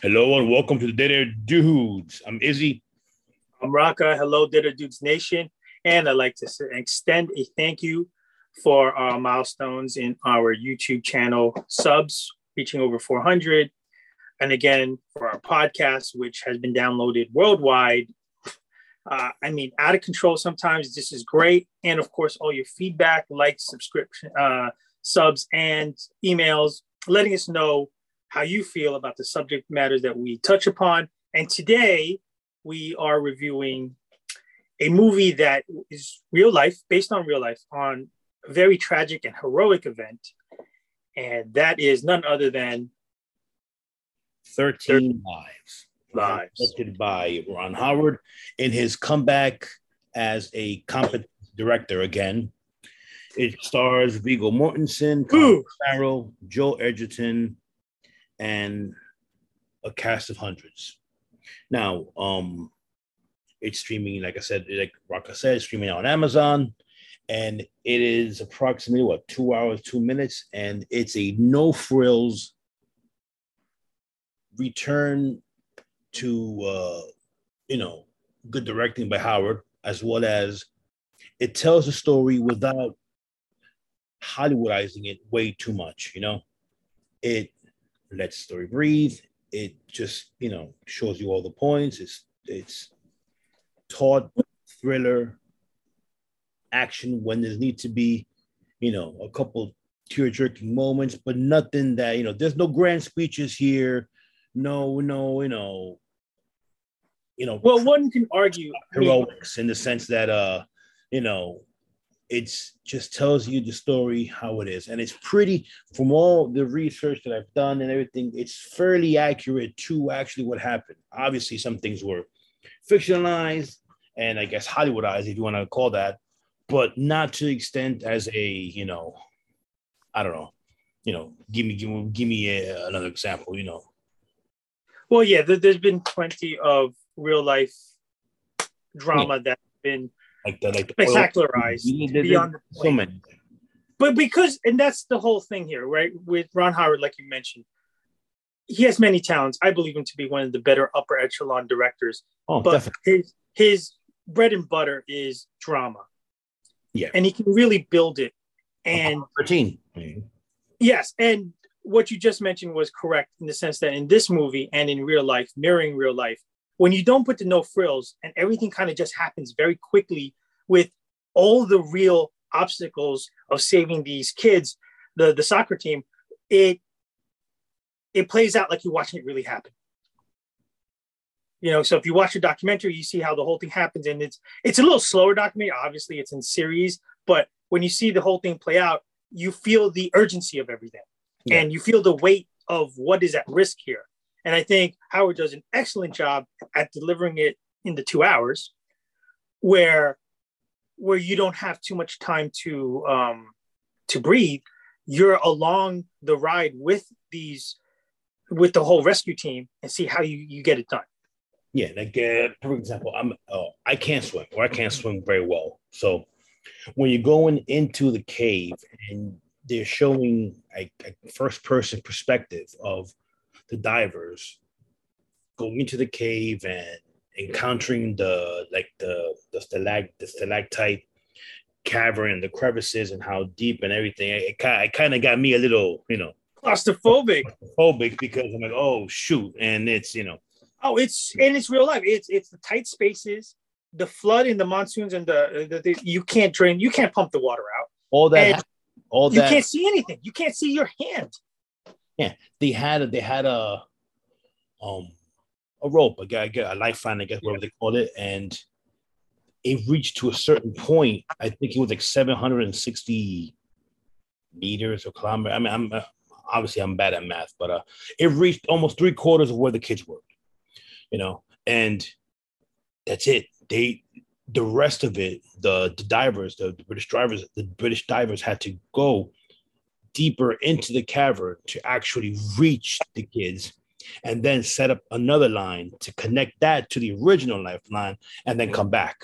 Hello and welcome to the Dead Air Dudes. I'm Izzy. I'm Rocka. Hello, Dead Air Dudes Nation. And I'd like to extend a thank you for our milestones in our YouTube channel subs, reaching over 400. And again, for our podcast, which has been downloaded worldwide. Uh, I mean, out of control sometimes. This is great. And of course, all your feedback, likes, subscription, uh, subs, and emails, letting us know how you feel about the subject matters that we touch upon. And today we are reviewing a movie that is real life, based on real life, on a very tragic and heroic event. And that is none other than 13 Lives. Lives. Directed by Ron Howard in his comeback as a competent director again. It stars Viggo Mortensen, Farrell, Joel Edgerton, and a cast of hundreds. Now, um, it's streaming, like I said, like Rocka said, streaming on Amazon, and it is approximately what two hours, two minutes, and it's a no frills return to uh, you know good directing by Howard, as well as it tells the story without Hollywoodizing it way too much. You know, it let the story breathe. It just, you know, shows you all the points. It's it's taught thriller action when there need to be, you know, a couple tear jerking moments, but nothing that, you know, there's no grand speeches here. No, no, you know, you know, well, one can argue heroics in the sense that uh, you know, it's just tells you the story how it is. And it's pretty from all the research that i've done and everything it's fairly accurate to actually what happened. Obviously some things were fictionalized and i guess hollywoodized if you want to call that but not to the extent as a you know i don't know you know give me give me give me a, another example you know. Well yeah there, has been plenty of real life drama yeah. that's been like the like the spectacularized beyond the point. So many. But because and that's the whole thing here, right? With Ron Howard, like you mentioned, he has many talents. I believe him to be one of the better upper echelon directors. Oh, but definitely. his his bread and butter is drama. Yeah. And he can really build it. And 13. Yes. And what you just mentioned was correct in the sense that in this movie and in real life, mirroring real life, when you don't put the no frills and everything kind of just happens very quickly with all the real obstacles of saving these kids, the, the soccer team, it it plays out like you're watching it really happen. You know, so if you watch a documentary, you see how the whole thing happens, and it's it's a little slower documentary. Obviously, it's in series, but when you see the whole thing play out, you feel the urgency of everything, yeah. and you feel the weight of what is at risk here. And I think Howard does an excellent job at delivering it in the two hours, where where you don't have too much time to um, to breathe. You're along the ride with these with the whole rescue team and see how you you get it done. Yeah, like uh, for example, I'm oh, I can't swim or I can't swim very well. So when you're going into the cave and they're showing a, a first person perspective of the divers going into the cave and encountering the like the the stalag the stalactite cavern and the crevices and how deep and everything. It, kind it kind of got me a little, you know, claustrophobic. Claustrophobic because I'm like, oh shoot, and it's you know, oh it's and it's real life. It's it's the tight spaces, the flood in the monsoons, and the, the, the you can't drain, you can't pump the water out. All that, all that. You can't see anything. You can't see your hand. Yeah, they had they had a um a rope, a guy, a lifeline, I guess, whatever they call it, and it reached to a certain point. I think it was like 760 meters or kilometers. I mean, I'm uh, obviously I'm bad at math, but uh, it reached almost three quarters of where the kids were, you know, and that's it. They the rest of it, the the divers, the, the British drivers, the British divers had to go deeper into the cavern to actually reach the kids and then set up another line to connect that to the original lifeline and then come back.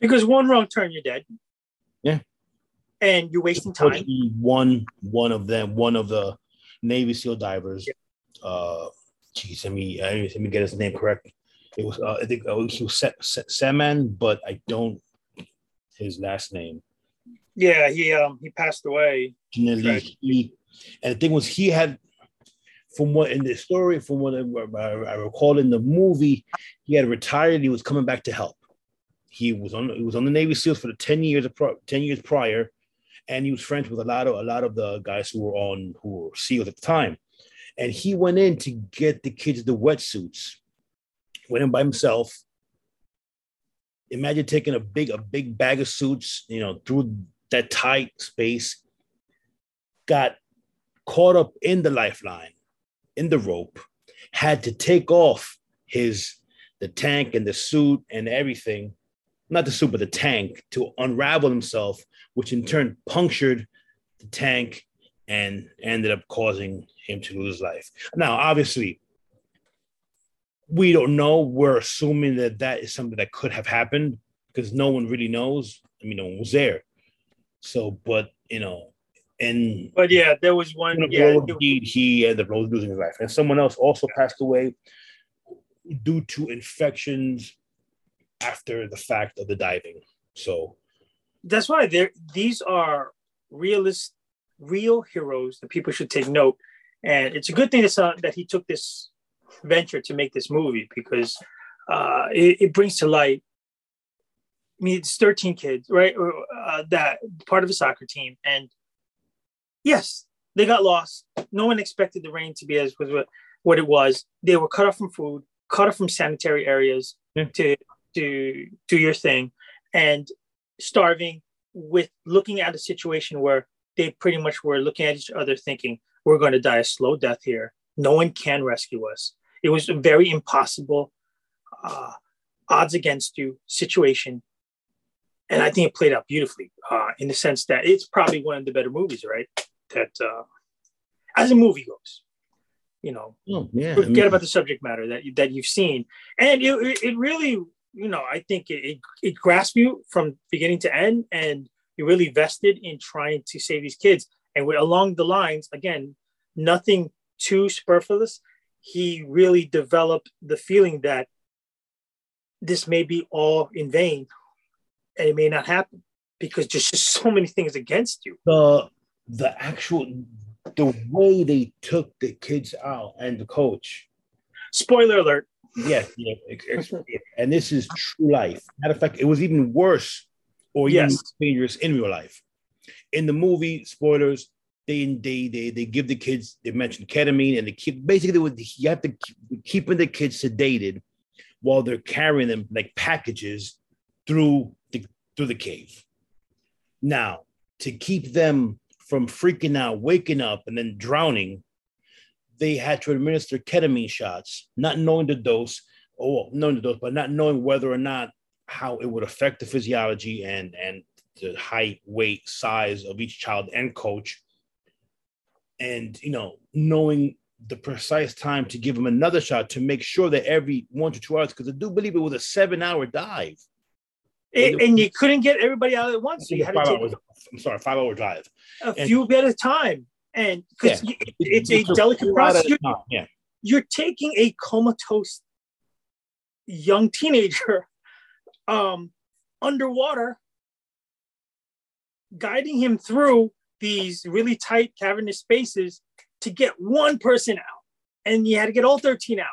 Because one wrong turn, you're dead. Yeah. And you're wasting time. One one of them, one of the Navy SEAL divers, yeah. uh, Jeez, let me let me get his name correct. It was uh, I think uh, he was Saman, but I don't his last name. Yeah, he um he passed away. He, and the thing was, he had, from what in the story, from what I, I recall in the movie, he had retired. He was coming back to help. He was on he was on the Navy SEALs for the ten years of ten years prior, and he was friends with a lot of a lot of the guys who were on who were SEALs at the time. And he went in to get the kids the wetsuits. Went in by himself. Imagine taking a big a big bag of suits, you know, through that tight space. Got caught up in the lifeline, in the rope, had to take off his the tank and the suit and everything, not the suit, but the tank to unravel himself, which in turn punctured the tank and ended up causing him to lose life. Now, obviously, we don't know. We're assuming that that is something that could have happened because no one really knows. I mean, no one was there. So, but you know, and but yeah, there was one. Yeah, he, he ended up losing his life, and someone else also passed away due to infections after the fact of the diving. So that's why there these are realist, real heroes that people should take note. And it's a good thing that, that he took this venture to make this movie because uh, it, it brings to light mean, it's 13 kids, right? Uh, that part of a soccer team. And yes, they got lost. No one expected the rain to be as was what, what it was. They were cut off from food, cut off from sanitary areas yeah. to to do your thing, and starving with looking at a situation where they pretty much were looking at each other thinking, we're going to die a slow death here. No one can rescue us. It was a very impossible, uh, odds against you situation. And I think it played out beautifully uh, in the sense that it's probably one of the better movies, right? that uh, as a movie goes you know oh, yeah. forget I mean, about the subject matter that, that you've seen and it, it really you know i think it, it, it grasped you from beginning to end and you're really vested in trying to save these kids and we along the lines again nothing too superfluous he really developed the feeling that this may be all in vain and it may not happen because there's just so many things against you the the actual the way they took the kids out and the coach. Spoiler alert. Yes, yeah, and this is true life. Matter of fact, it was even worse or even yes. dangerous in real life. In the movie, spoilers, they they they they give the kids they mentioned ketamine and they keep basically they would, you have to keep keeping the kids sedated while they're carrying them like packages through through the cave. Now, to keep them from freaking out, waking up, and then drowning, they had to administer ketamine shots, not knowing the dose, oh, or knowing the dose, but not knowing whether or not how it would affect the physiology and and the height, weight, size of each child and coach. And you know, knowing the precise time to give them another shot to make sure that every one to two hours, because I do believe it was a seven-hour dive. And, and, you couldn't get everybody out at once. So you had to take hours, I'm sorry, five hour drive. A and, few at a time. And because yeah, it's, it's a delicate process. You're, yeah. you're taking a comatose young teenager um, underwater, guiding him through these really tight cavernous spaces to get one person out. And you had to get all 13 out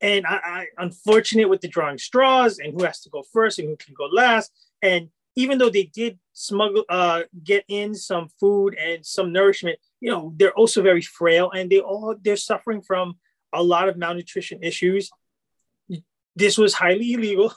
and I, I unfortunate with the drawing straws and who has to go first and who can go last. And even though they did smuggle, uh, get in some food and some nourishment, you know, they're also very frail and they all they're suffering from a lot of malnutrition issues. This was highly illegal.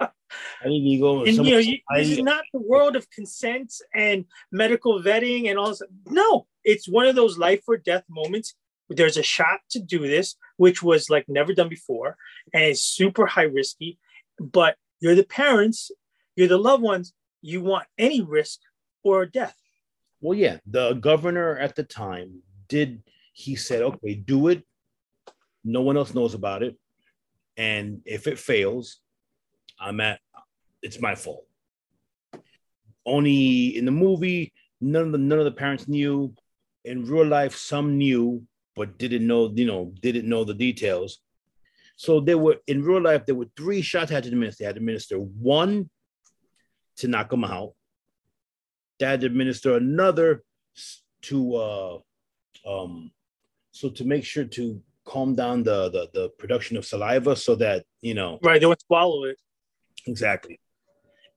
illegal. And you know, you, this is not the world of consent and medical vetting and all this. No, it's one of those life or death moments there's a shot to do this, which was like never done before, and it's super high risky. But you're the parents, you're the loved ones. You want any risk or death. Well, yeah, the governor at the time did. He said, "Okay, do it. No one else knows about it, and if it fails, I'm at. It's my fault." Only in the movie, none of the none of the parents knew. In real life, some knew, but didn't know, you know, didn't know the details. So there were in real life, there were three shots had to administer. They had to administer one to knock him out. They had to administer another to uh um so to make sure to calm down the the, the production of saliva so that you know right they would swallow it exactly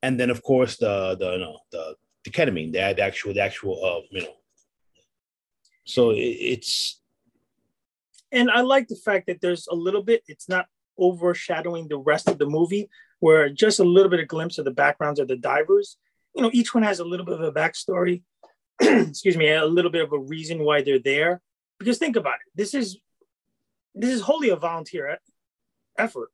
and then of course the the no, the the ketamine the, the actual the actual uh you know so it, it's and i like the fact that there's a little bit it's not overshadowing the rest of the movie where just a little bit of glimpse of the backgrounds of the divers. You know each one has a little bit of a backstory. Excuse me a little bit of a reason why they're there. Because think about it this is this is wholly a volunteer effort.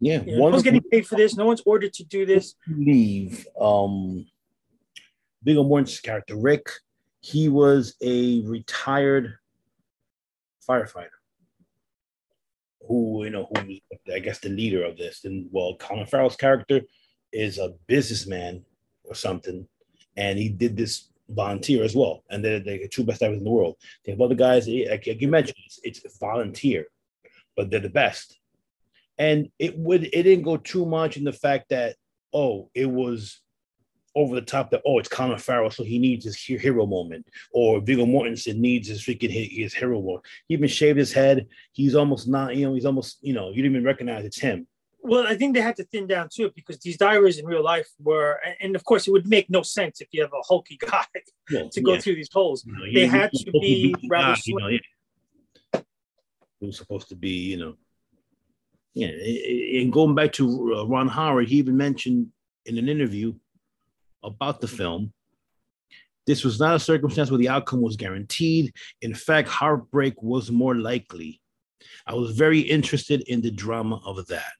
Yeah you know, no one's getting paid for this no one's ordered to do this. Leave um Viggo Mortensen's character Rick he was a retired firefighter who you know who I guess the leader of this and well Colin Farrell's character is a businessman or something and he did this volunteer as well. And they're, the two best divers in the world. Think about the other guys, eh, like, like you mentioned, it's, it's volunteer, but they're the best. And it would it didn't go too much in the fact that oh it was over the top that oh it's Colin Farrell so he needs his hero moment or Viggo Mortensen needs his freaking his hero moment. He even shaved his head. He's almost not you know he's almost you know you didn't even recognize it's him. Well, I think they had to thin down too because these divers in real life were, and of course, it would make no sense if you have a hulky guy to go yeah. through these holes. You know, they had to be rather. Guy, you know, yeah. It was supposed to be, you know, yeah. And going back to uh, Ron Howard, he even mentioned in an interview about the film. This was not a circumstance where the outcome was guaranteed. In fact, heartbreak was more likely. I was very interested in the drama of that.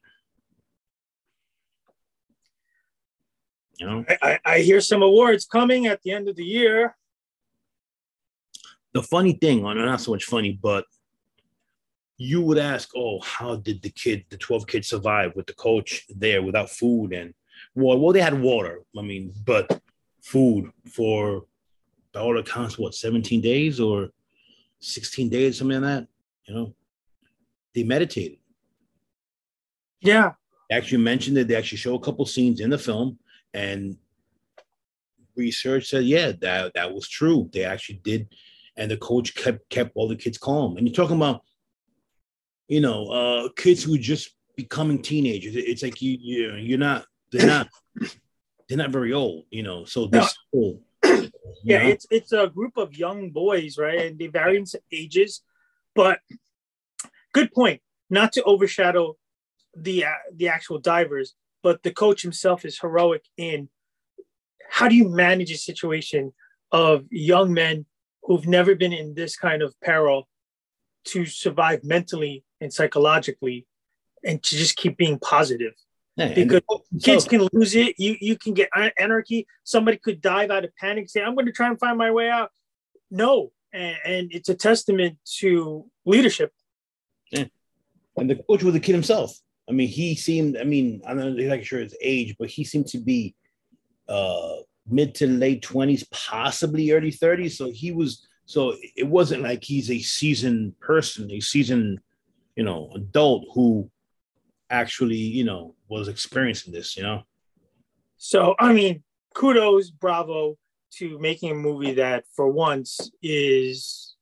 You know, I, I hear some awards coming at the end of the year. The funny thing, or not so much funny, but you would ask, "Oh, how did the kid, the twelve kids, survive with the coach there without food and well, well, they had water. I mean, but food for by all accounts, what seventeen days or sixteen days, something like that. You know, they meditated. Yeah, they actually mentioned that they actually show a couple scenes in the film and research said, yeah, that that was true. They actually did, and the coach kept kept all the kids calm. And you're talking about, you know, uh, kids who just becoming teenagers. It's like you you you're not they're not they're not very old, you know. So this no. yeah, know? it's it's a group of young boys, right? And they vary in ages, but good point. Not to overshadow the uh, the actual divers, but the coach himself is heroic in how do you manage a situation of young men who've never been in this kind of peril to survive mentally and psychologically and to just keep being positive yeah, because kids can lose it. You you can get anarchy. Somebody could dive out of panic say i'm going to try and find my way out. No and, and it's a testament to leadership. Yeah. and the coach was a kid himself. I mean, he seemed, I mean, I'm not exactly sure his age, but he seemed to be uh, mid to late 20s, possibly early 30s. So he was, so it wasn't like he's a seasoned person, a seasoned, you know, adult who actually, you know, was experiencing this, you know? So, I mean, kudos, bravo to making a movie that for once is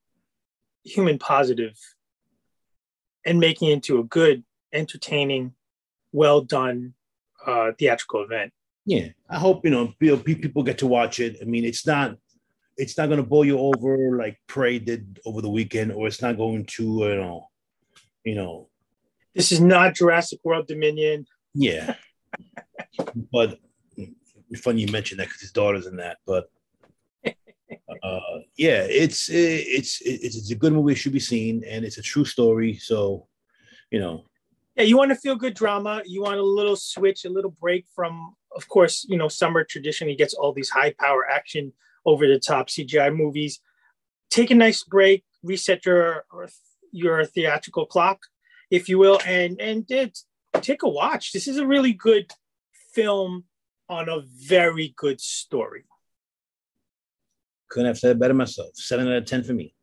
human positive and making it into a good entertaining, well done uh, theatrical event. Yeah, I hope you know people get to watch it. I mean, it's not it's not going to blow you over like Prey did over the weekend, or it's not going to you know you know. This is not Jurassic World Dominion. Yeah, but funny you mentioned that because his daughter's in that, but. Uh, yeah, it's it's it's it's a good movie. It should be seen, and it's a true story. So, you know, yeah, you want to feel good drama. You want a little switch, a little break from, of course, you know, summer traditionally gets all these high power action, over the top CGI movies. Take a nice break, reset your your theatrical clock, if you will, and and take a watch. This is a really good film on a very good story. Couldn't have said it better myself. Seven out of ten for me.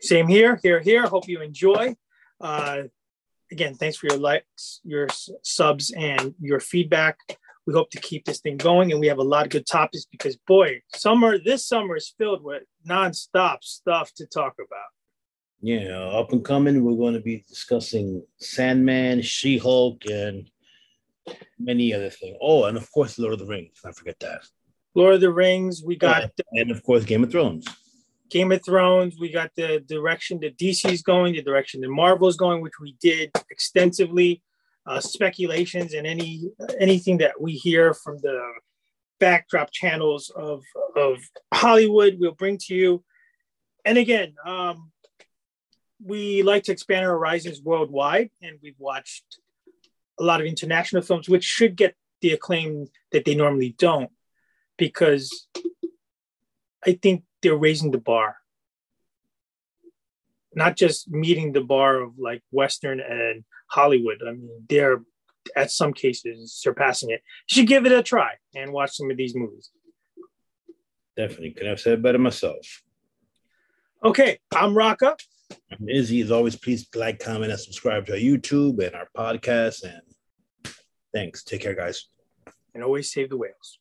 Same here, here, here. Hope you enjoy. Uh, again, thanks for your likes, your subs, and your feedback. We hope to keep this thing going, and we have a lot of good topics because, boy, summer this summer is filled with nonstop stuff to talk about. Yeah, up and coming, we're going to be discussing Sandman, She Hulk, and many other things. Oh, and of course, Lord of the Rings. I forget that. Lord of the Rings. We got, and of course, Game of Thrones. Game of Thrones. We got the direction that DC is going, the direction that Marvel is going, which we did extensively. Uh, speculations and any anything that we hear from the backdrop channels of of Hollywood, we'll bring to you. And again, um, we like to expand our horizons worldwide, and we've watched a lot of international films, which should get the acclaim that they normally don't, because I think they're raising the bar. Not just meeting the bar of like Western and Hollywood. I mean, they're at some cases surpassing it. You should give it a try and watch some of these movies. Definitely. Could have said it better myself. Okay, I'm Rocka. I'm Izzy. As always, please like, comment, and subscribe to our YouTube and our podcast. And thanks. Take care, guys. And always save the whales.